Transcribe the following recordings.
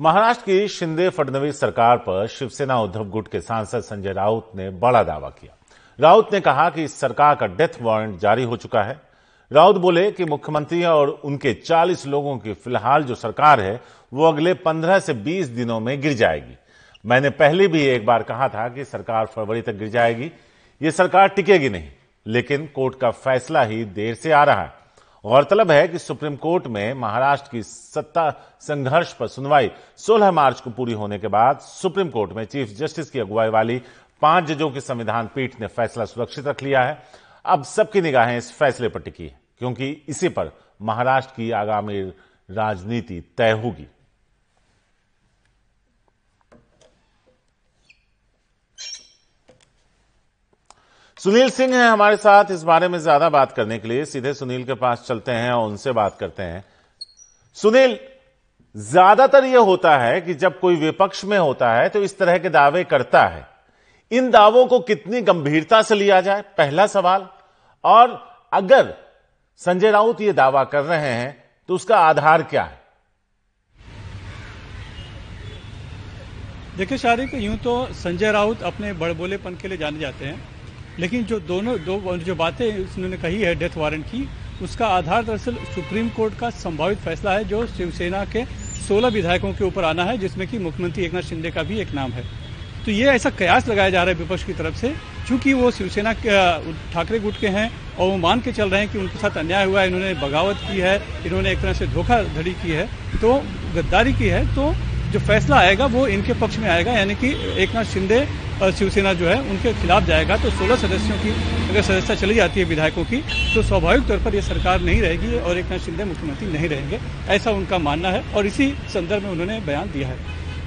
महाराष्ट्र की शिंदे फडणवीस सरकार पर शिवसेना उद्धव गुट के सांसद संजय राउत ने बड़ा दावा किया। राउत ने कहा कि इस सरकार का डेथ वारंट जारी हो चुका है। राउत बोले कि मुख्यमंत्री और उनके 40 लोगों की फ़िलहाल जो सरकार है, वो अगले 15 से 20 दिनों में गिर जाएगी। मैंने पहले भी एक बार कहा था कि सरकार फरवरी तक गिर जाएगी। ये सरकार टिकेगी नहीं, लेकिन कोर्ट का फैसला ही देर से आ रहा है। गौरतलब है कि सुप्रीम कोर्ट में महाराष्ट्र की सत्ता संघर्ष पर सुनवाई 16 मार्च को पूरी होने के बाद सुप्रीम कोर्ट में चीफ जस्टिस की अगुवाई वाली पाँच जजों की संविधान पीठ ने फैसला सुरक्षित रख लिया है। अब सबकी निगाहें इस फैसले पर टिकी है, क्योंकि इसी पर महाराष्ट्र की आगामी राजनीति तय होगी। सुनील सिंह हैं हमारे साथ इस बारे में ज़्यादा बात करने के लिए। सीधे सुनील के पास चलते हैं और उनसे बात करते हैं। सुनील, ज़्यादातर यह होता है कि जब कोई विपक्ष में होता है तो इस तरह के दावे करता है। इन दावों को कितनी गंभीरता से लिया जाए? पहला सवाल। और अगर संजय राउत ये दावा कर रहे हैं तो उसका आधार क्या है? देखिए शारिक यूँ तो संजय राउत अपने बड़बोलेपन के लिए जाने जाते हैं। लेकिन जो दोनों, दो जो बातें उन्होंने कही है डेथ वारंट की, उसका आधार दरअसल सुप्रीम कोर्ट का संभावित फैसला है, जो शिवसेना के 16 विधायकों के ऊपर आना है, जिसमें कि मुख्यमंत्री एकनाथ शिंदे का भी एक नाम है। तो ये ऐसा कयास लगाया जा रहा है विपक्ष की तरफ़ से चूँकि वो शिवसेना ठाकरे गुट के हैं और वो मान के चल रहे हैं कि उनके साथ अन्याय हुआ है, इन्होंने बगावत की है, इन्होंने एक तरह से धोखाधड़ी की है तो गद्दारी की है तो जो फैसला आएगा वो इनके पक्ष में आएगा, यानी कि एक नाथ शिंदे और शिवसेना जो है उनके खिलाफ जाएगा। तो 16 सदस्यों की अगर सदस्यता चली जाती है विधायकों की तो स्वाभाविक तौर पर यह सरकार नहीं रहेगी और एक नाथ शिंदे मुख्यमंत्री नहीं रहेंगे, ऐसा उनका मानना है और इसी संदर्भ में उन्होंने बयान दिया है।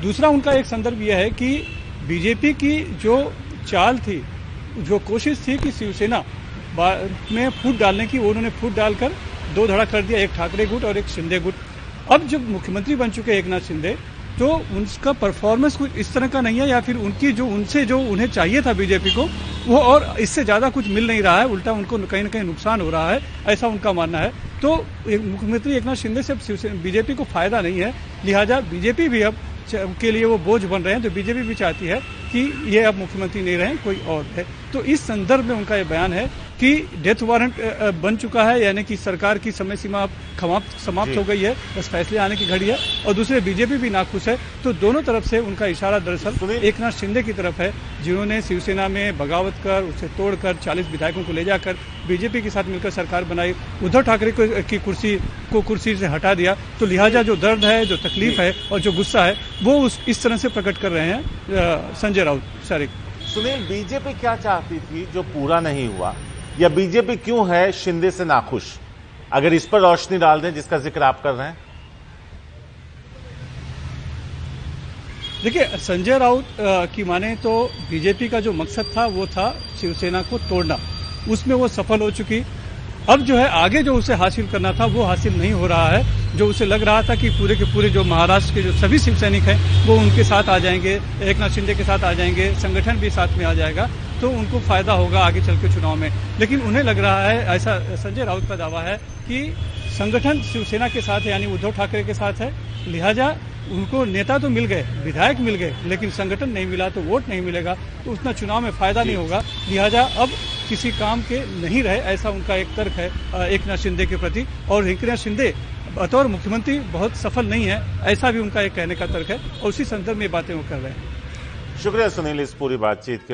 दूसरा उनका एक संदर्भ यह है कि बीजेपी की जो चाल थी, जो कोशिश थी कि शिवसेना में फूट डालने की उन्होंने फूट डालकर दो धड़ा कर दिया, एक ठाकरे गुट और एक शिंदे गुट। अब जब मुख्यमंत्री बन चुके एक नाथ शिंदे तो उनका परफॉर्मेंस कुछ इस तरह का नहीं है, या फिर उनकी जो, उनसे जो उन्हें चाहिए था बीजेपी को, वो और इससे ज़्यादा कुछ मिल नहीं रहा है, उल्टा उनको कहीं ना कहीं नुकसान हो रहा है, ऐसा उनका मानना है। तो मुख्यमंत्री एक नाथ शिंदे से बीजेपी को फ़ायदा नहीं है, लिहाजा बीजेपी भी अब के लिए वो बोझ बन रहे हैं तो बीजेपी भी चाहती है कि ये अब मुख्यमंत्री नहीं रहे, कोई और है तो इस संदर्भ में उनका ये बयान है कि डेथ वारंट बन चुका है यानी कि सरकार की समय सीमा समाप्त समाप्त हो गई है बस फैसले आने की घड़ी है और दूसरे बीजेपी भी नाखुश है तो दोनों तरफ़ से उनका इशारा दरअसल एक नाथ शिंदे की तरफ़ है जिन्होंने शिवसेना में बगावत कर उसे तोड़कर चालीस विधायकों को ले जाकर बीजेपी के साथ मिलकर सरकार बनाई। उद्धव ठाकरे की कुर्सी को कुर्सी से हटा दिया। तो लिहाजा जो दर्द है जो तकलीफ़ है और जो गुस्सा है वो उस इस तरह से प्रकट कर रहे हैं संजय राउत। सर। सुनील बीजेपी क्या चाहती थी जो पूरा नहीं हुआ? या बीजेपी क्यों है शिंदे से नाखुश? अगर इस पर रोशनी डाल दें, जिसका ज़िक्र आप कर रहे हैं। देखिए, संजय राउत की माने तो बीजेपी का जो मकसद था, वो था शिवसेना को तोड़ना। उसमें वो सफल हो चुकी। अब जो है आगे जो उसे हासिल करना था वो हासिल नहीं हो रहा है। जो उसे लग रहा था कि पूरे के पूरे जो महाराष्ट्र के जो सभी शिव सैनिक हैं वो उनके साथ आ जाएँगे एक नाथ शिंदे के साथ आ जाएँगे संगठन भी साथ में आ जाएगा तो उनको फ़ायदा होगा आगे चल के चुनाव में। लेकिन उन्हें लग रहा है ऐसा संजय राउत का दावा है कि संगठन शिवसेना के साथ है यानी उद्धव ठाकरे के साथ है लिहाजा उनको नेता तो मिल गए विधायक मिल गए लेकिन संगठन नहीं मिला तो वोट नहीं मिलेगा तो उतना चुनाव में फ़ायदा नहीं होगा। लिहाजा अब किसी काम के नहीं रहे, ऐसा उनका एक तर्क है एक नाथ शिंदे के प्रति। और एक नाथ शिंदे बतौर मुख्यमंत्री बहुत सफल नहीं है, ऐसा भी उनका एक कहने का तर्क है, और उसी संदर्भ में बातें वो कर रहे हैं। शुक्रिया सुनील इस पूरी बातचीत के